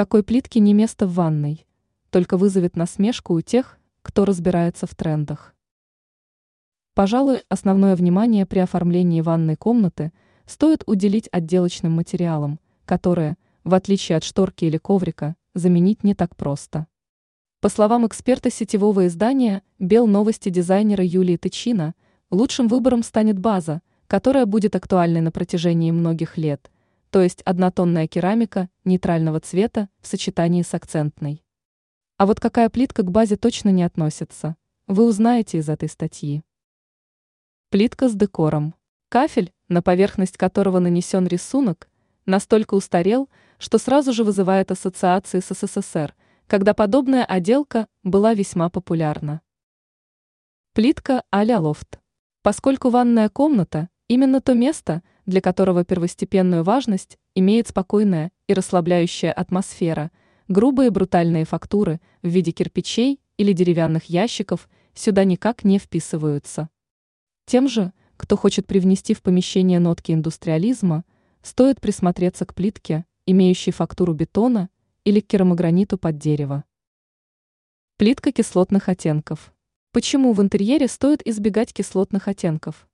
Такой плитке не место в ванной, только вызовет насмешку у тех, кто разбирается в трендах. Пожалуй, основное внимание при оформлении ванной комнаты стоит уделить отделочным материалам, которые, в отличие от шторки или коврика, заменить не так просто. По словам эксперта сетевого издания «Бел новости» дизайнера Юлии Тычина, лучшим выбором станет база, которая будет актуальной на протяжении многих лет, то есть однотонная керамика нейтрального цвета в сочетании с акцентной. А вот какая плитка к базе точно не относится, вы узнаете из этой статьи. Плитка с декором. Кафель, на поверхность которого нанесен рисунок, настолько устарел, что сразу же вызывает ассоциации с СССР – когда подобная отделка была весьма популярна. Плитка а-ля лофт. Поскольку ванная комната – именно то место, для которого первостепенную важность имеет спокойная и расслабляющая атмосфера, грубые брутальные фактуры в виде кирпичей или деревянных ящиков сюда никак не вписываются. Тем же, кто хочет привнести в помещение нотки индустриализма, стоит присмотреться к плитке, имеющей фактуру бетона – или к керамограниту под дерево. Плитка кислотных оттенков. Почему в интерьере стоит избегать кислотных оттенков?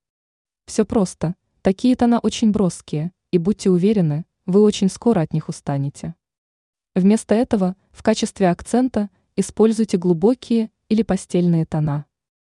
Все просто. Такие тона очень броские, и будьте уверены, вы очень скоро от них устанете. Вместо этого в качестве акцента используйте глубокие или постельные тона.